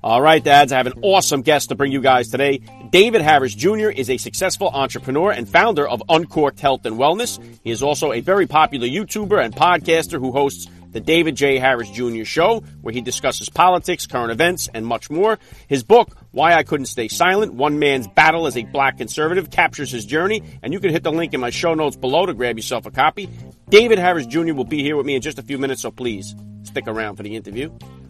All right, dads, I have an awesome guest to bring you guys today. David Harris Jr. is a successful entrepreneur and founder of Uncorked Health and Wellness. He is also a very popular YouTuber and podcaster who hosts the David J. Harris Jr. Show, where he discusses politics, current events, and much more. His book, Why I Couldn't Stay Silent, One Man's Battle as a Black Conservative, captures his journey, and you can hit the link in my show notes below to grab yourself a copy. David Harris Jr. will be here with me in just a few minutes, so please stick around for the interview.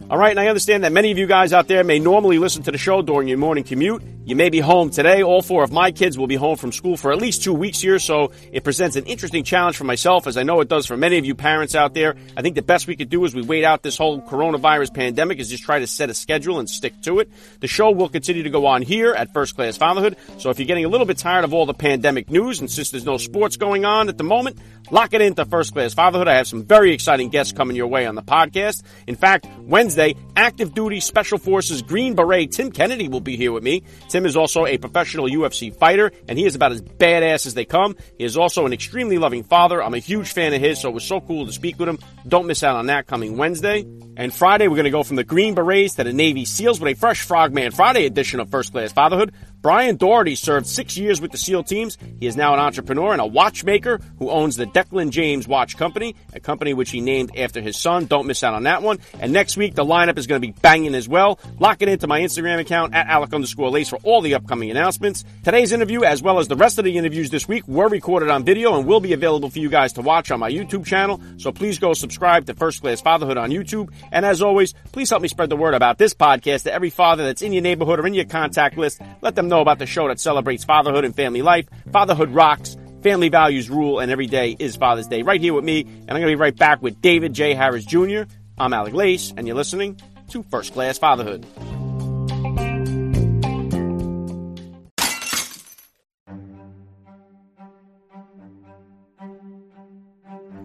All right, and I understand that many of you guys out there may normally listen to the show during your morning commute. You may be home today. All four of my kids will be home from school for at least two weeks here, so it presents an interesting challenge for myself, as I know it does for many of you parents out there. I think the best we could do as we wait out this whole coronavirus pandemic is just try to set a schedule and stick to it. The show will continue to go on here at First Class Fatherhood, so if you're getting a little bit tired of all the pandemic news and since there's no sports going on at the moment, lock it into First Class Fatherhood. I have some very exciting guests coming your way on the podcast. In fact, Wednesday, active duty Special Forces Green Beret Tim Kennedy will be here with me. Tim is also a professional UFC fighter, and he is about as badass as they come. He is also an extremely loving father. I'm a huge fan of his, so it was so cool to speak with him. Don't miss out on that coming Wednesday. And Friday, we're going to go from the Green Berets to the Navy SEALs with a fresh Frogman Friday edition of First Class Fatherhood. Brian Doherty served six years with the SEAL teams. He is now an entrepreneur and a watchmaker who owns the Declan James Watch Company, a company which he named after his son. Don't miss out on that one. And next week, the lineup is going to be banging as well. Lock it into my Instagram account at Alec underscore Lace for all the upcoming announcements. Today's interview, as well as the rest of the interviews this week, were recorded on video and will be available for you guys to watch on my YouTube channel. So please go subscribe to First Class Fatherhood on YouTube. And as always, please help me spread the word about this podcast to every father that's in your neighborhood or in your contact list. Let them know about the show that celebrates fatherhood and family life. Fatherhood rocks. Family values rule, and every day is Father's Day. Right here with me, and I'm going to be right back with David J. Harris Jr. I'm Alec Lace, and you're listening to First Class Fatherhood.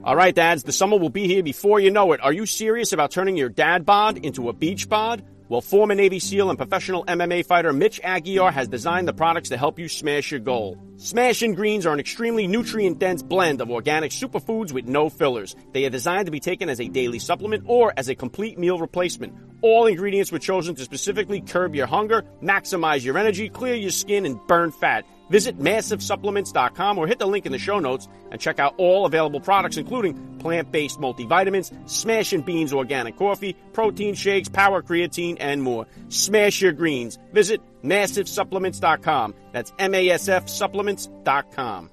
All right, dads, the summer will be here before you know it. Are you serious about turning your dad bod into a beach bod? Well, former Navy SEAL and professional MMA fighter Mitch Aguiar has designed the products to help you smash your goal. Smash and Greens are an extremely nutrient dense blend of organic superfoods with no fillers. They are designed to be taken as a daily supplement or as a complete meal replacement. All ingredients were chosen to specifically curb your hunger, maximize your energy, clear your skin, and burn fat. Visit massivesupplements.com or hit the link in the show notes and check out all available products, including plant based multivitamins, Smash and Beans organic coffee, protein shakes, power creatine, and more. Smash your greens. Visit massivesupplements.com. That's M A S F supplements.com.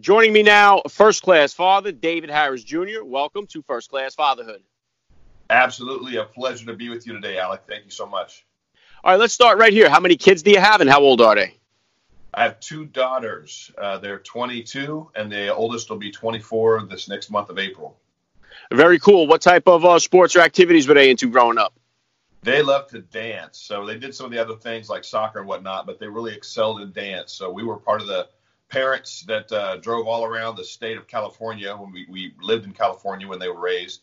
Joining me now, first class father, David Harris Jr. Welcome to First Class Fatherhood. Absolutely a pleasure to be with you today, Alec. Thank you so much. All right, let's start right here. How many kids do you have and how old are they? I have two daughters. Uh, they're 22, and the oldest will be 24 this next month of April. Very cool. What type of uh, sports or activities were they into growing up? They love to dance. So they did some of the other things like soccer and whatnot, but they really excelled in dance. So we were part of the parents that uh, drove all around the state of California when we, we lived in California when they were raised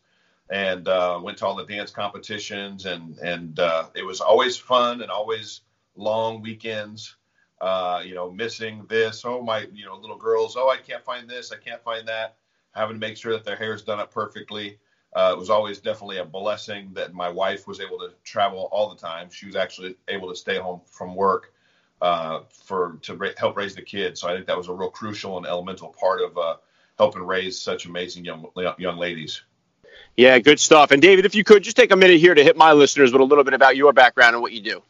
and uh, went to all the dance competitions and and uh, it was always fun and always long weekends. Uh, you know, missing this. Oh my, you know, little girls. Oh, I can't find this. I can't find that. Having to make sure that their hair's done up perfectly. Uh, it was always definitely a blessing that my wife was able to travel all the time. She was actually able to stay home from work uh, for to ra- help raise the kids. So I think that was a real crucial and elemental part of uh, helping raise such amazing young young ladies. Yeah, good stuff. And David, if you could just take a minute here to hit my listeners with a little bit about your background and what you do.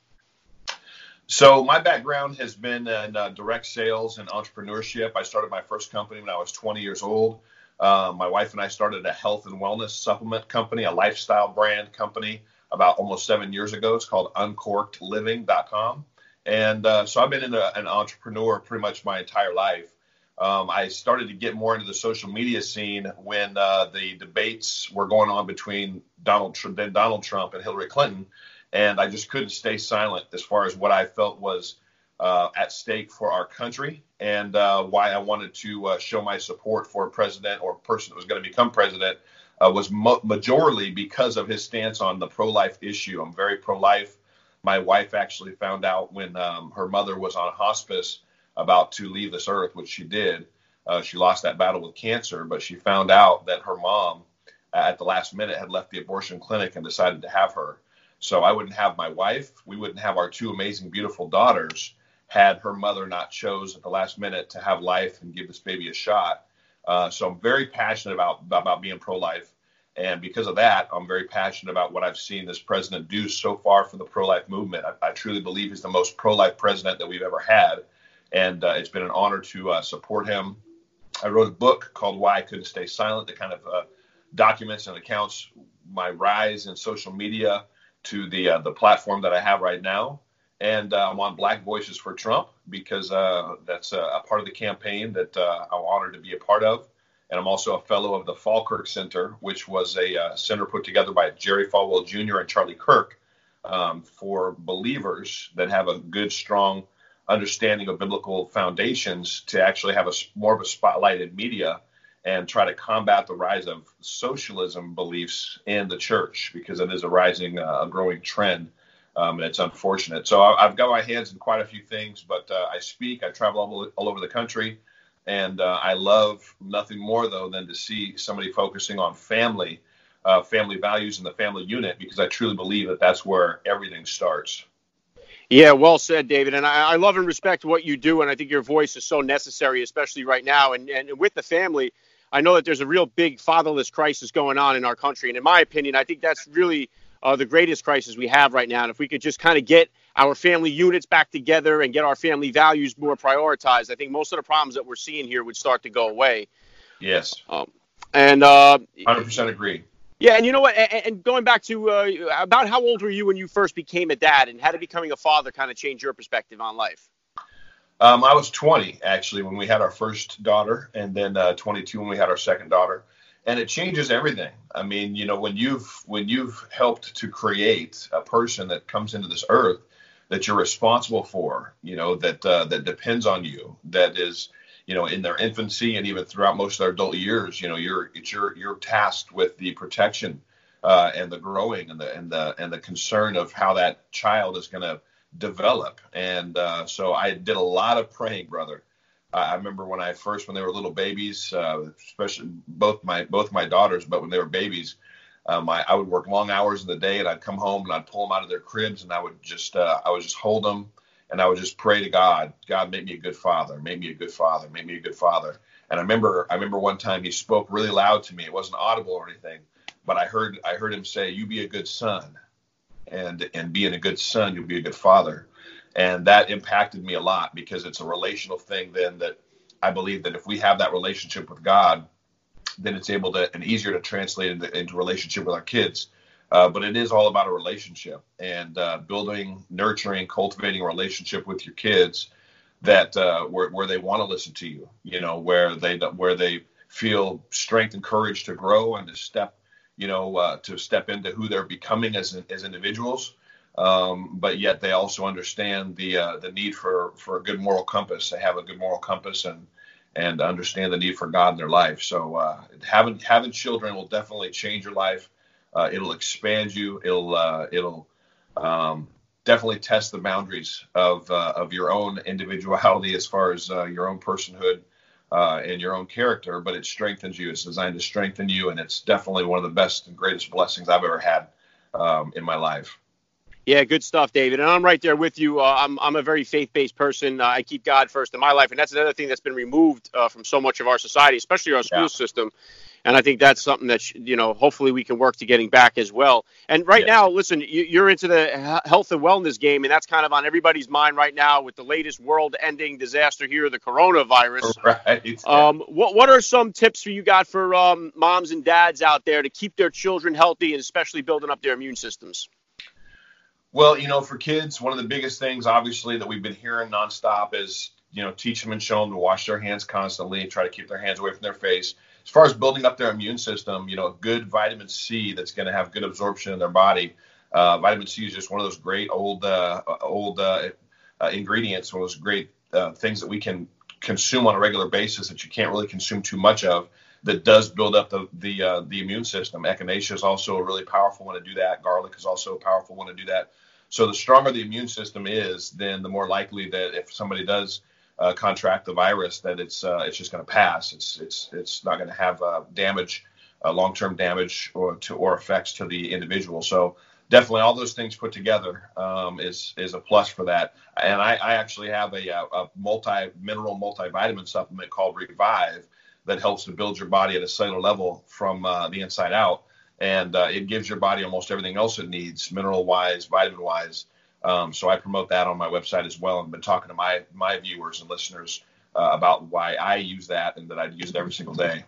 So my background has been in uh, direct sales and entrepreneurship. I started my first company when I was 20 years old. Uh, my wife and I started a health and wellness supplement company, a lifestyle brand company, about almost seven years ago. It's called UncorkedLiving.com. And uh, so I've been a, an entrepreneur pretty much my entire life. Um, I started to get more into the social media scene when uh, the debates were going on between Donald then Donald Trump and Hillary Clinton, and I just couldn't stay silent as far as what I felt was uh, at stake for our country and uh, why I wanted to uh, show my support for a president or a person that was going to become president uh, was majorly because of his stance on the pro-life issue. I'm very pro-life. My wife actually found out when um, her mother was on hospice about to leave this earth, which she did. Uh, she lost that battle with cancer, but she found out that her mom, at the last minute, had left the abortion clinic and decided to have her. So I wouldn't have my wife. We wouldn't have our two amazing, beautiful daughters had her mother not chose at the last minute to have life and give this baby a shot. Uh, so I'm very passionate about about being pro-life, and because of that, I'm very passionate about what I've seen this president do so far for the pro-life movement. I, I truly believe he's the most pro-life president that we've ever had, and uh, it's been an honor to uh, support him. I wrote a book called Why I Couldn't Stay Silent that kind of uh, documents and accounts my rise in social media to the uh, the platform that I have right now and uh, I'm on Black Voices for Trump because uh, that's a, part of the campaign that I'm honored to be a part of. And I'm also a fellow of the Falkirk Center, which was a center put together by Jerry Falwell Jr. and Charlie Kirk um, for believers that have a good, strong understanding of biblical foundations to actually have a more of a spotlight in media and try to combat the rise of socialism beliefs in the church because it is a rising, uh, a growing trend um, and it's unfortunate. So I, have got my hands in quite a few things, but uh, I speak, I travel all, all over the country, and uh, I love nothing more though than to see somebody focusing on family, uh, family values, and the family unit because I truly believe that that's where everything starts. Yeah, well said, David. And I, I love and respect what you do, and I think your voice is so necessary, especially right now. And, and with the family, I know that there's a real big fatherless crisis going on in our country, and in my opinion, I think that's really uh, the greatest crisis we have right now. And if we could just kind of get our family units back together and get our family values more prioritized, I think most of the problems that we're seeing here would start to go away. Yes. Um, and uh, 100% agree. Yeah, and you know what? And, going back to uh, about how old were you when you first became a dad, and how did becoming a father kind of change your perspective on life? Um, I was 20 actually when we had our first daughter, and then uh, 22 when we had our second daughter and it changes everything. I mean, you know, when you've when you've helped to create a person that comes into this earth that you're responsible for, you know, that uh, that depends on you, that is, you know, in their infancy and even throughout most of their adult years, you know, you're it's you're you're tasked with the protection uh, and the growing and the and the and the concern of how that child is going to develop. And uh, so I did a lot of praying, brother I remember when I first, when they were little babies, uh, especially both my both my daughters, but when they were babies, um, I, I, would work long hours in the day, and I'd come home and I'd pull them out of their cribs, and I would just uh, I would just hold them, and I would just pray to God, God, make me a good father, make me a good father, make me a good father. And I remember I remember one time he spoke really loud to me. It wasn't audible or anything, but I heard I heard him say, "You be a good son, and and being a good son, you'll be a good father." and that impacted me a lot because it's a relational thing then that i believe that if we have that relationship with god then it's able to and easier to translate into, into relationship with our kids uh, but it is all about a relationship and uh, building nurturing cultivating a relationship with your kids that uh, where, where they want to listen to you you know where they where they feel strength and courage to grow and to step you know uh, to step into who they're becoming as, as individuals um, but yet they also understand the uh, the need for for a good moral compass. They have a good moral compass and and understand the need for God in their life. So having having children will definitely change your life. Uh, it'll expand you. It'll uh, it'll um, definitely test the boundaries of uh, of your own individuality as far as uh, your own personhood. and your own character, but it strengthens you. It's designed to strengthen you, and it's definitely one of the best and greatest blessings I've ever had um, in my life. Yeah, good stuff, David. And I'm right there with you. Uh, I'm, I'm a very faith based person. Uh, I keep God first in my life. And that's another thing that's been removed uh, from so much of our society, especially our school yeah. system. And I think that's something that, you know, hopefully we can work to getting back as well. And right yes. now, listen, you're into the health and wellness game, and that's kind of on everybody's mind right now with the latest world ending disaster here, the coronavirus. Right. Um, what, what are some tips for you got for um, moms and dads out there to keep their children healthy and especially building up their immune systems? Well, you know, for kids, one of the biggest things, obviously, that we've been hearing nonstop is you know teach them and show them to wash their hands constantly, try to keep their hands away from their face. As far as building up their immune system, you know, good vitamin C that's going to have good absorption in their body. Uh, vitamin C is just one of those great old uh, old uh, uh ingredients, one of those great uh, things that we can consume on a regular basis that you can't really consume too much of. That does build up the the uh, the immune system. Echinacea is also a really powerful one to do that. Garlic is also a powerful one to do that. So the stronger the immune system is, then the more likely that if somebody does uh, contract the virus, that it's uh, it's just going to pass. It's it's it's not going to have uh, damage, uh, long-term damage or to or effects to the individual. So definitely all those things put together um, is is a plus for that. And I, I actually have a, a multi mineral multivitamin supplement called Revive that helps to build your body at a cellular level from uh, the inside out and uh, it gives your body almost everything else it needs, mineral wise, vitamin wise. Um, so I promote that on my website as well, and been talking to my my viewers and listeners uh, about why I use that and that I'd use it every single day.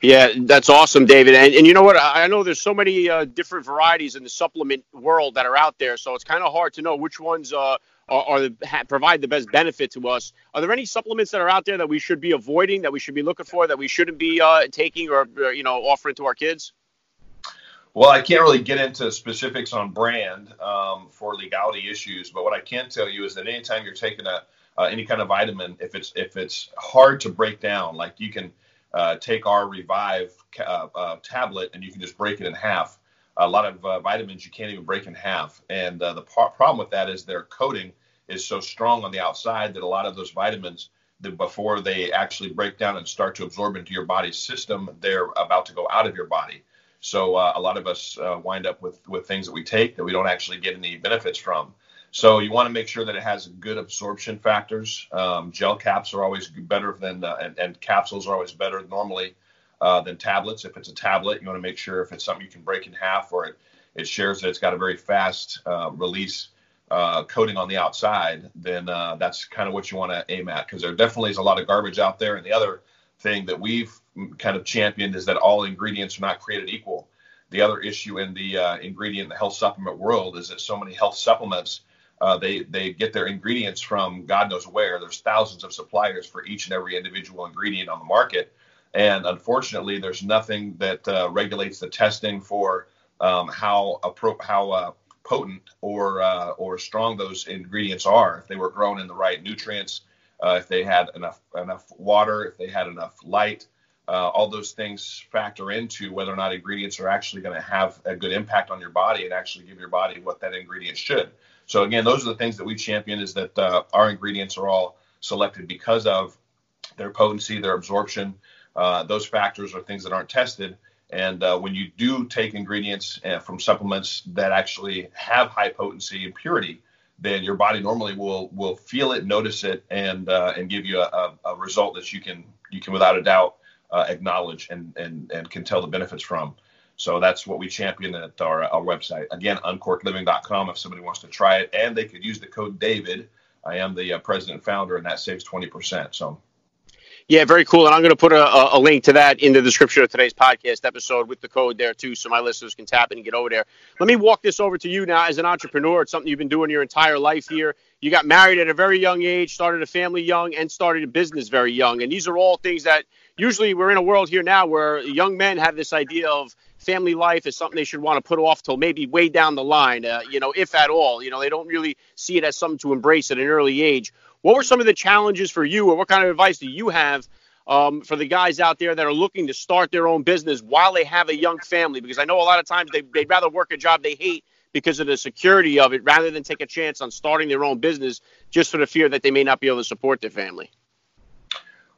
Yeah, that's awesome, David. And, and you know what? I know there's so many uh, different varieties in the supplement world that are out there, so it's kind of hard to know which ones uh, are, are the, ha, provide the best benefit to us. Are there any supplements that are out there that we should be avoiding, that we should be looking for, that we shouldn't be uh, taking or you know offering to our kids? Well, I can't really get into specifics on brand um, for legality issues, but what I can tell you is that anytime you're taking a uh, any kind of vitamin, if it's if it's hard to break down, like you can uh, take our Revive uh, uh tablet and you can just break it in half. A lot of uh, vitamins you can't even break in half, and uh, the par- problem with that is their coating is so strong on the outside that a lot of those vitamins, before they actually break down and start to absorb into your body's system, they're about to go out of your body. So uh, a lot of us uh, wind up with with things that we take that we don't actually get any benefits from. So you want to make sure that it has good absorption factors. Um, gel caps are always better than uh, and, and, capsules are always better normally uh, than tablets. If it's a tablet, you want to make sure if it's something you can break in half or it it shares that it's got a very fast uh, release uh, coating on the outside, then that's kind of what you want to aim at because there definitely is a lot of garbage out there. And the other thing that we've kind of championed is that all ingredients are not created equal. The other issue in the uh, ingredient the health supplement world is that so many health supplements uh, they they get their ingredients from God knows where. There's thousands of suppliers for each and every individual ingredient on the market, and unfortunately, there's nothing that uh, regulates the testing for um, how appro- how uh, potent or uh, or strong those ingredients are. If they were grown in the right nutrients, uh, if they had enough enough water, if they had enough light, uh, all those things factor into whether or not ingredients are actually going to have a good impact on your body and actually give your body what that ingredient should. So again, those are the things that we champion is that uh, our ingredients are all selected because of their potency, their absorption. Uh, those factors are things that aren't tested. And uh, when you do take ingredients uh, from supplements that actually have high potency and purity, then your body normally will will feel it, notice it, and uh, and give you a, a, result that you can you can without a doubt uh, acknowledge and, and and can tell the benefits from. So that's what we champion at our, our website. Again, uncorkedliving.com if somebody wants to try it, and they could use the code David. I am the uh, president and founder, and that saves twenty percent. So yeah, very cool. And I'm going to put a, a, link to that in the description of today's podcast episode with the code there too, so my listeners can tap in and get over there. Let me walk this over to you now as an entrepreneur. It's something you've been doing your entire life here. You got married at a very young age, started a family young, and started a business very young. And these are all things that usually we're in a world here now where young men have this idea of family life is something they should want to put off till maybe way down the line, uh, you know, if at all. You know, they don't really see it as something to embrace at an early age. What were some of the challenges for you, or what kind of advice do you have um, for the guys out there that are looking to start their own business while they have a young family? Because I know a lot of times they, they'd rather work a job they hate because of the security of it rather than take a chance on starting their own business just for the fear that they may not be able to support their family.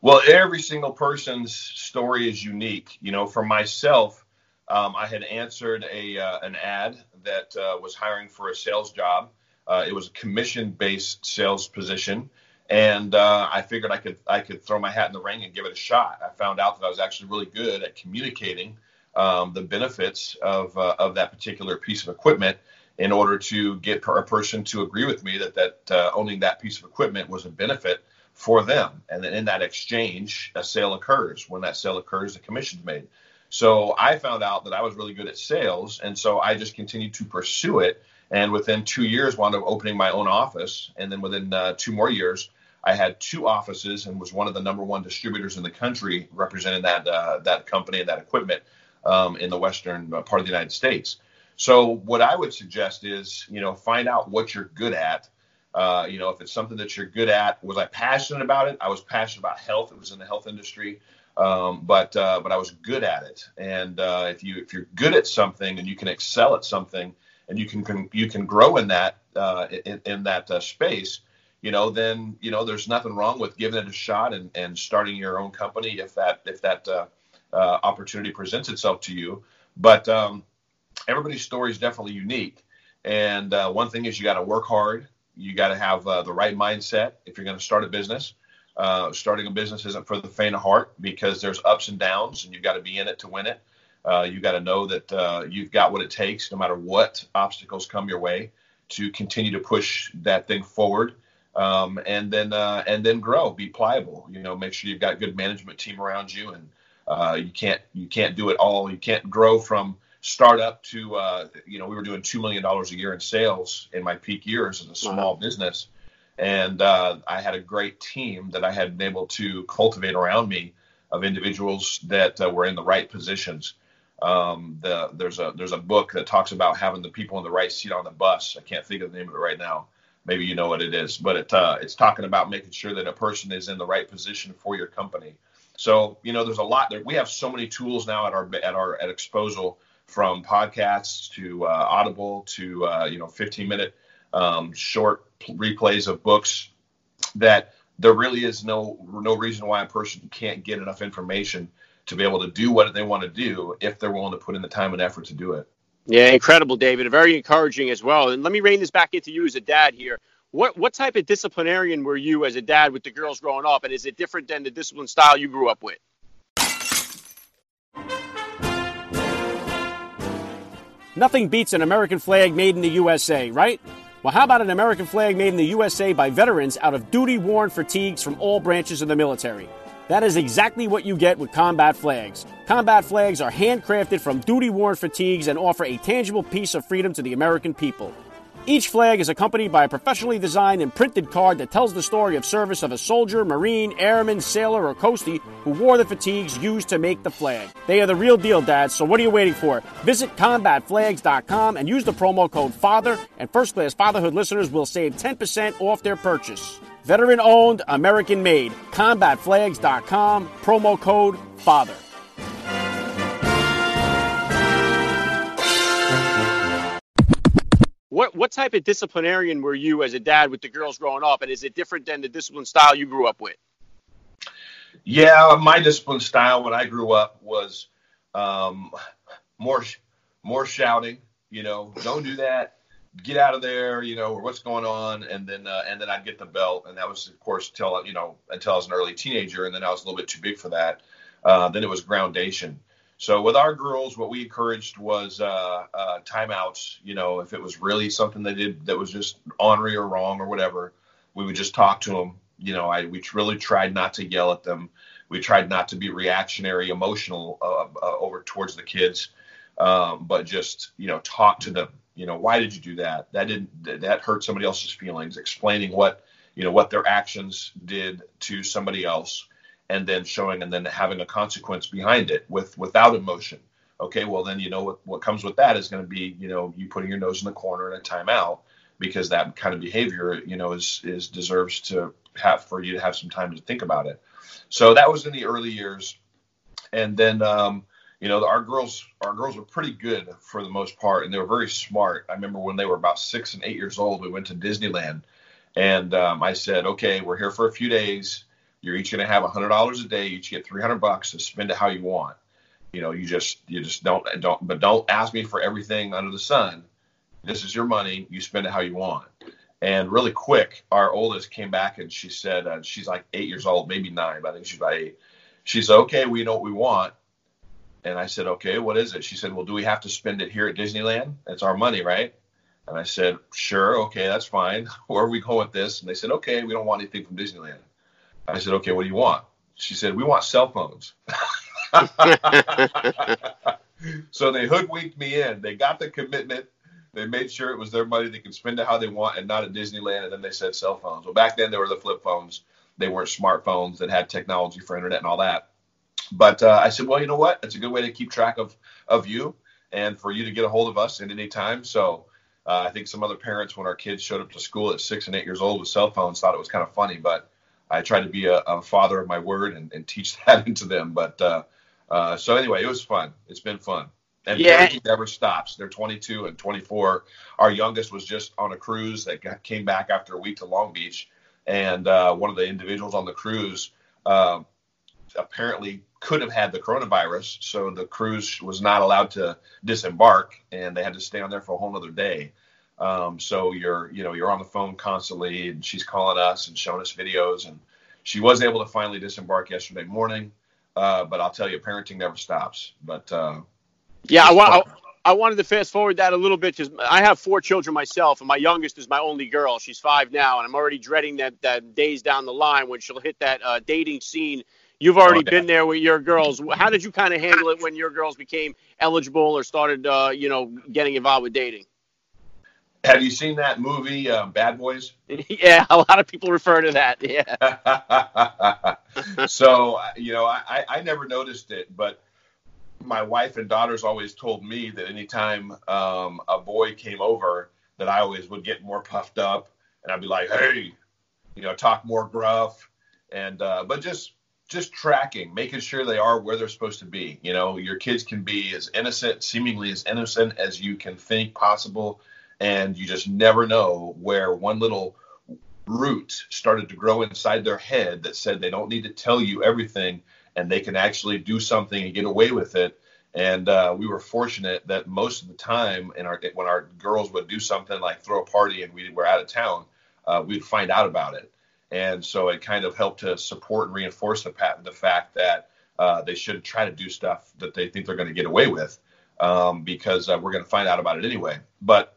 Well, every single person's story is unique. You know, for myself, um, I had answered a uh, an ad that uh, was hiring for a sales job uh, it was a commission-based sales position, and uh, I figured I could I could throw my hat in the ring and give it a shot. I found out that I was actually really good at communicating um, the benefits of uh, of that particular piece of equipment in order to get a person to agree with me that that uh, owning that piece of equipment was a benefit for them. And then in that exchange, a sale occurs. When that sale occurs, the commission's made. So I found out that I was really good at sales, and so I just continued to pursue it and within two years wound up opening my own office and then within uh, two more years I had two offices and was one of the number one distributors in the country representing that uh, that company and that equipment um, in the western uh, part of the United States. So what I would suggest is, you know, find out what you're good at. Uh, you know, if it's something that you're good at, was I passionate about it? I was passionate about health. It was in the health industry, um, but uh, but I was good at it. And uh, if you if you're good at something and you can excel at something and you can, can you can grow in that uh, in, in, that uh, space, you know, then you know there's nothing wrong with giving it a shot and, and starting your own company if that if that uh, opportunity presents itself to you. But um, everybody's story is definitely unique. And one thing is you got to work hard. You got to have uh, the right mindset if you're going to start a business. Uh, starting a business isn't for the faint of heart because there's ups and downs, and you've got to be in it to win it. Uh, you got to know that uh, you've got what it takes, no matter what obstacles come your way, to continue to push that thing forward, um, and then uh, and then grow. Be pliable. You know, make sure you've got a good management team around you, and you can't you can't do it all. You can't grow from startup to uh, you know we were doing two million dollars a year in sales in my peak years as a small business, and uh, I had a great team that I had been able to cultivate around me of individuals that uh, were in the right positions. Um, the, there's a there's a book that talks about having the people in the right seat on the bus. I can't think of the name of it right now. Maybe you know what it is, but it uh, it's talking about making sure that a person is in the right position for your company. So you know, there's a lot there. We have so many tools now at our at our at Exposal from podcasts to uh, Audible to uh, you know 15 minute um, short replays of books that there really is no no reason why a person can't get enough information to be able to do what they want to do if they're willing to put in the time and effort to do it. Yeah, incredible, David. Very encouraging as well. And let me rein this back into you as a dad here. What what type of disciplinarian were you as a dad with the girls growing up, and is it different than the discipline style you grew up with? Nothing beats an American flag made in the USA, right? Well, how about an American flag made in the USA by veterans out of duty worn fatigues from all branches of the military? That is exactly what you get with combat flags. Combat flags are handcrafted from duty worn fatigues and offer a tangible piece of freedom to the American people. Each flag is accompanied by a professionally designed and printed card that tells the story of service of a soldier, marine, airman, sailor, or coastie who wore the fatigues used to make the flag. They are the real deal, Dad, so what are you waiting for? Visit combatflags.com and use the promo code FATHER, and first class fatherhood listeners will save 10% off their purchase. Veteran owned, American made. Combatflags.com, promo code FATHER. What what type of disciplinarian were you as a dad with the girls growing up, and is it different than the discipline style you grew up with? Yeah, my discipline style when I grew up was um, more more shouting. You know, don't do that. Get out of there. You know, or what's going on, and then uh, and then I'd get the belt, and that was of course until you know until I was an early teenager, and then I was a little bit too big for that. Uh, then it was groundation. So with our girls, what we encouraged was uh, uh, timeouts. You know, if it was really something they did that was just ornery or wrong or whatever, we would just talk to them. You know, I we really tried not to yell at them. We tried not to be reactionary, emotional uh, uh over towards the kids, um, but just you know talk to them. You know, why did you do that? That didn't that hurt somebody else's feelings. Explaining what you know what their actions did to somebody else and then showing and then having a consequence behind it with without emotion. Okay well then you know what, what comes with that is going to be you know you putting your nose in the corner and a timeout because that kind of behavior you know is is deserves to have for you to have some time to think about it. So that was in the early years. And then um, you know our girls our girls were pretty good for the most part and they were very smart. I remember when they were about six and eight years old we went to disneyland and um, i said okay we're here for a few days you're each going to have $100 a day. You each get 300 bucks to spend it how you want. You know, you just you just don't don't but don't ask me for everything under the sun. This is your money. You spend it how you want. And really quick, our oldest came back and she said uh, she's like eight years old, maybe nine, but I think she's about eight. She said, "Okay, we know what we want." And I said, "Okay, what is it?" She said, "Well, do we have to spend it here at Disneyland? It's our money, right?" And I said, "Sure, okay, that's fine. Where are we going with this?" And they said, "Okay, we don't want anything from Disneyland." I said, okay, what do you want? She said, we want cell phones. so they hoodwinked me in. They got the commitment. they made sure it was their money. They could spend it how they want and not at Disneyland. And then they said cell phones. Well, back then there were the flip phones. They weren't smartphones that had technology for internet and all that. But uh, I said, well, you know what? It's a good way to keep track of of you and for you to get a hold of us at any time. So uh, I think some other parents, when our kids showed up to school at six and eight years old with cell phones, thought it was kind of funny. But I tried to be a, a father of my word and, and, teach that into them. But uh, uh, so anyway, it was fun. It's been fun. And yeah. never stops. They're 22 and 24. Our youngest was just on a cruise that got, came back after a week to Long Beach, and uh, one of the individuals on the cruise uh, apparently could have had the coronavirus, so the cruise was not allowed to disembark, and they had to stay on there for a whole other day. Um, so you're, you know, you're on the phone constantly, and she's calling us and showing us videos, and she was able to finally disembark yesterday morning. Uh, but I'll tell you, parenting never stops. But uh, yeah, I, I, I, wanted to fast forward that a little bit because I have four children myself, and my youngest is my only girl. She's five now, and I'm already dreading that that days down the line when she'll hit that uh, dating scene You've already okay. been there with your girls. How did you kind of handle it when your girls became eligible or started, uh, you know, getting involved with dating? Have you seen that movie, uh, Bad Boys? yeah, a lot of people refer to that. Yeah. so you know, I, I never noticed it, but my wife and daughters always told me that anytime um, a boy came over, that I always would get more puffed up, and I'd be like, "Hey," you know, talk more gruff, and uh, but just just tracking, making sure they are where they're supposed to be. You know, your kids can be as innocent, seemingly as innocent as you can think possible, and you just never know where one little root started to grow inside their head that said they don't need to tell you everything and they can actually do something and get away with it. And uh, we were fortunate that most of the time, in our when our girls would do something like throw a party and we were out of town, uh, we'd find out about it and so it kind of helped to support and reinforce the, the fact that uh, they should try to do stuff that they think they're going to get away with um, because uh, we're going to find out about it anyway. But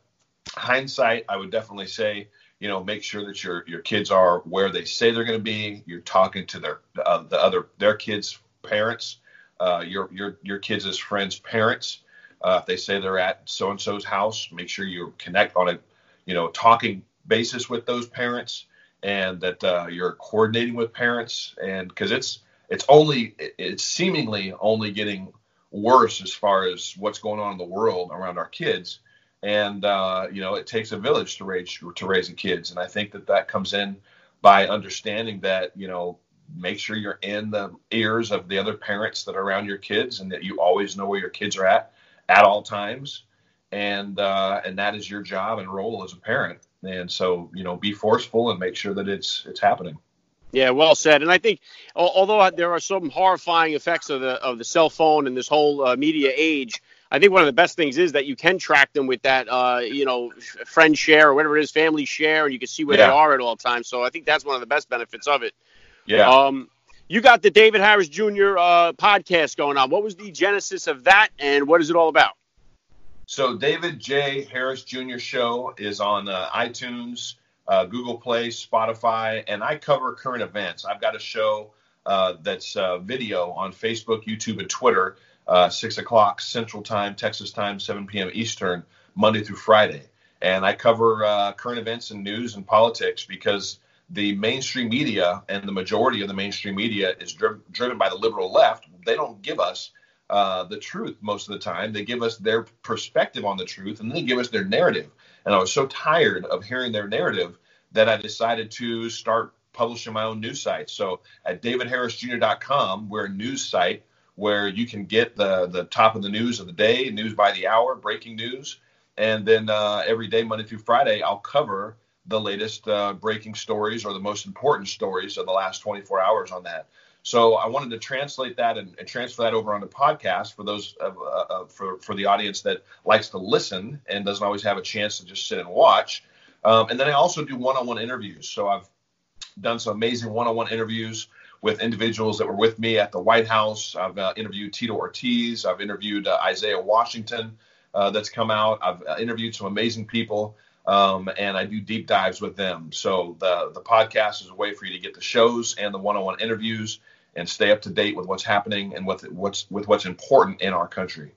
hindsight, I would definitely say, you know, make sure that your your kids are where they say they're going to be. You're talking to their uh, the other their kids' parents, uh, your your your kids' friends' parents. Uh, if they say they're at so and so's house, make sure you connect on a you know talking basis with those parents and that uh, you're coordinating with parents and because it's it's only it's seemingly only getting worse as far as what's going on in the world around our kids and uh, you know it takes a village to raise to raise the kids. And i think that that comes in by understanding that you know make sure you're in the ears of the other parents that are around your kids and that you always know where your kids are at at all times. And uh, and that is your job and role as a parent. And so you know be forceful and make sure that it's it's happening. Yeah well said. And i think although there are some horrifying effects of the of the cell phone and this whole uh, media age i think one of the best things is that you can track them with that uh, you know friend share or whatever it is family share and you can see where yeah. they are at all times so i think that's one of the best benefits of it yeah um you got the david harris jr uh, podcast going on what was the genesis of that and what is it all about so David J. Harris Jr. show is on uh, iTunes, uh, Google Play, Spotify, and I cover current events. I've got a show uh, that's uh, video on Facebook, YouTube, and Twitter, uh, six o'clock Central Time, Texas Time, 7 p.m. Eastern, Monday through Friday. And I cover uh, current events and news and politics because the mainstream media and the majority of the mainstream media is dri- driven by the liberal left. They don't give us uh, the truth most of the time. They give us their perspective on the truth and then they give us their narrative. And I was so tired of hearing their narrative that I decided to start publishing my own news site. So at davidharrisjr.com, we're a news site where you can get the, the top of the news of the day, news by the hour, breaking news. And then uh, every day, Monday through Friday, I'll cover the latest uh, breaking stories or the most important stories of the last 24 hours on that. So I wanted to translate that and, and transfer that over onto podcast for those uh, uh, for for the audience that likes to listen and doesn't always have a chance to just sit and watch. Um, and then I also do one-on-one interviews. So I've done some amazing one-on-one interviews with individuals that were with me at the White House. I've uh, interviewed Tito Ortiz. I've interviewed uh, Isaiah Washington. Uh, that's come out. I've uh, interviewed some amazing people um, and I do deep dives with them. So the the podcast is a way for you to get the shows and the one-on-one interviews and stay up to date with what's happening and with what's with what's important in our country.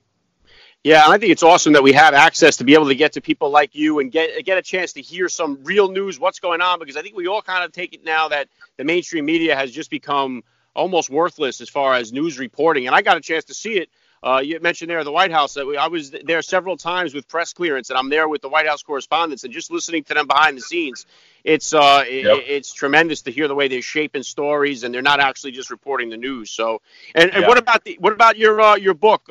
Yeah, and I think it's awesome that we have access to be able to get to people like you and get get a chance to hear some real news, what's going on, because I think we all kind of take it now that the mainstream media has just become almost worthless as far as news reporting. And I got a chance to see it. Uh, you mentioned there the White House. that I was there several times with press clearance, and I'm there with the White House correspondents, and just listening to them behind the scenes, it's uh, yep. it, it's tremendous to hear the way they're shaping stories, and they're not actually just reporting the news. So, and, and what about the what about your uh, your book?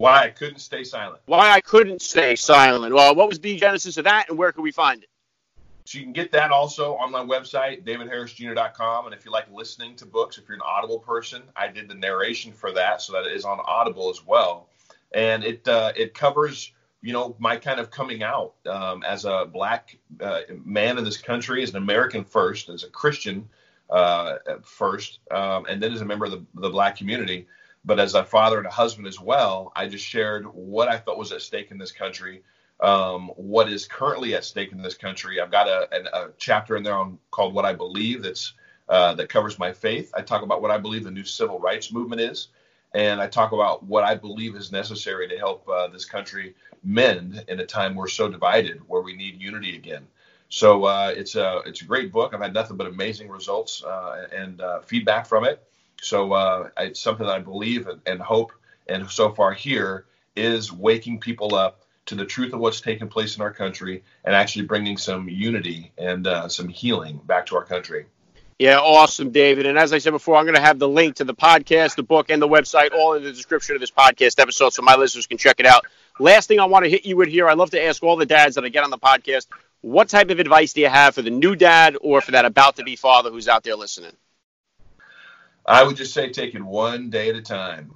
Why I couldn't stay silent. Why I couldn't stay silent. Well, what was the genesis of that, and where can we find it? So you can get that also on my website, davidharrisjr.com. And if you like listening to books, if you're an Audible person, I did the narration for that, so that it is on Audible as well. And it uh, it covers you know my kind of coming out um, as a black uh, man in this country, as an American first, as a Christian uh, first, um, and then as a member of the, the black community but as a father and a husband as well, I just shared what I felt was at stake in this country, um, what is currently at stake in this country. I've got a, a, chapter in there on called "What I Believe" that's uh, that covers my faith. I talk about what I believe the new civil rights movement is, and I talk about what I believe is necessary to help uh, this country mend in a time we're so divided, where we need unity again. So uh, it's a it's a great book. I've had nothing but amazing results uh, and uh, feedback from it. So uh, it's something that I believe and, and hope, and so far here is waking people up to the truth of what's taking place in our country and actually bringing some unity and uh, some healing back to our country. Yeah, awesome, David. And as I said before, I'm going to have the link to the podcast, the book, and the website all in the description of this podcast episode so my listeners can check it out. Last thing I want to hit you with here, I love to ask all the dads that I get on the podcast, what type of advice do you have for the new dad or for that about to be father who's out there listening? I would just say take it one day at a time.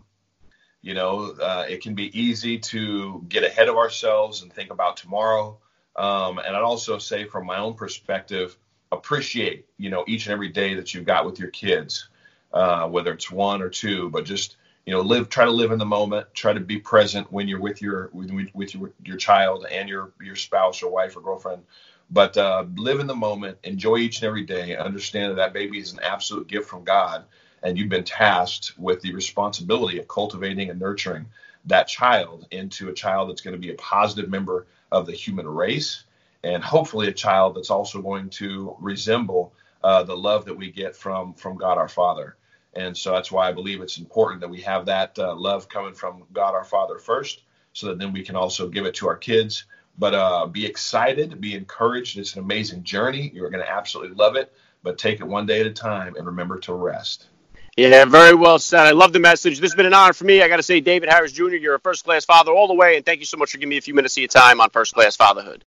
You know, uh, it can be easy to get ahead of ourselves and think about tomorrow. Um, and I'd also say, from my own perspective, appreciate you know each and every day that you've got with your kids, uh, whether it's one or two. But just you know, live, try to live in the moment. Try to be present when you're with your with, with your, your child and your your spouse or wife or girlfriend. But uh, live in the moment. Enjoy each and every day. Understand that that baby is an absolute gift from God and you've been tasked with the responsibility of cultivating and nurturing that child into a child that's going to be a positive member of the human race and hopefully a child that's also going to resemble uh, the love that we get from from God our Father. And so that's why I believe it's important that we have that uh, love coming from God our Father first, so that then we can also give it to our kids. But uh, be excited, be encouraged. It's an amazing journey. You're going to absolutely love it, but take it one day at a time and remember to rest. Yeah, very well said. I love the message. This has been an honor for me. I got to say, David Harris Jr., you're a first class father all the way, and thank you so much for giving me a few minutes of your time on first class fatherhood.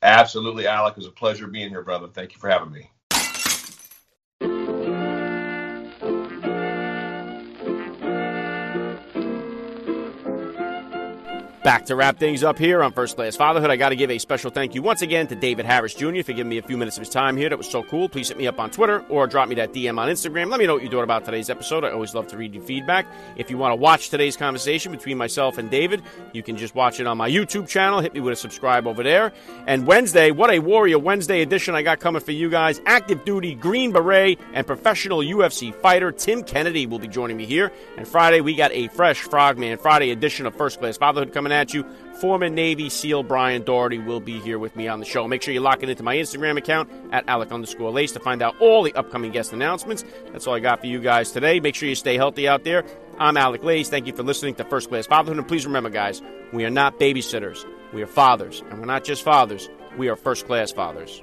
Absolutely, Alec. It was a pleasure being here, brother. Thank you for having me. Back to wrap things up here on First Class Fatherhood. I got to give a special thank you once again to David Harris Jr. for giving me a few minutes of his time here. That was so cool. Please hit me up on Twitter or drop me that DM on Instagram. Let me know what you thought about today's episode. I always love to read your feedback. If you want to watch today's conversation between myself and David, you can just watch it on my YouTube channel. Hit me with a subscribe over there. And Wednesday, what a Warrior Wednesday edition I got coming for you guys. Active duty Green Beret and professional UFC fighter Tim Kennedy will be joining me here. And Friday, we got a fresh Frogman Friday edition of First Class Fatherhood coming at you. Former Navy SEAL Brian Doherty will be here with me on the show. Make sure you lock it into my Instagram account at Alec underscore Lace to find out all the upcoming guest announcements. That's all I got for you guys today. Make sure you stay healthy out there. I'm Alec Lace. Thank you for listening to First Class Fatherhood. And please remember, guys, we are not babysitters. We are fathers. And we're not just fathers, we are first class fathers.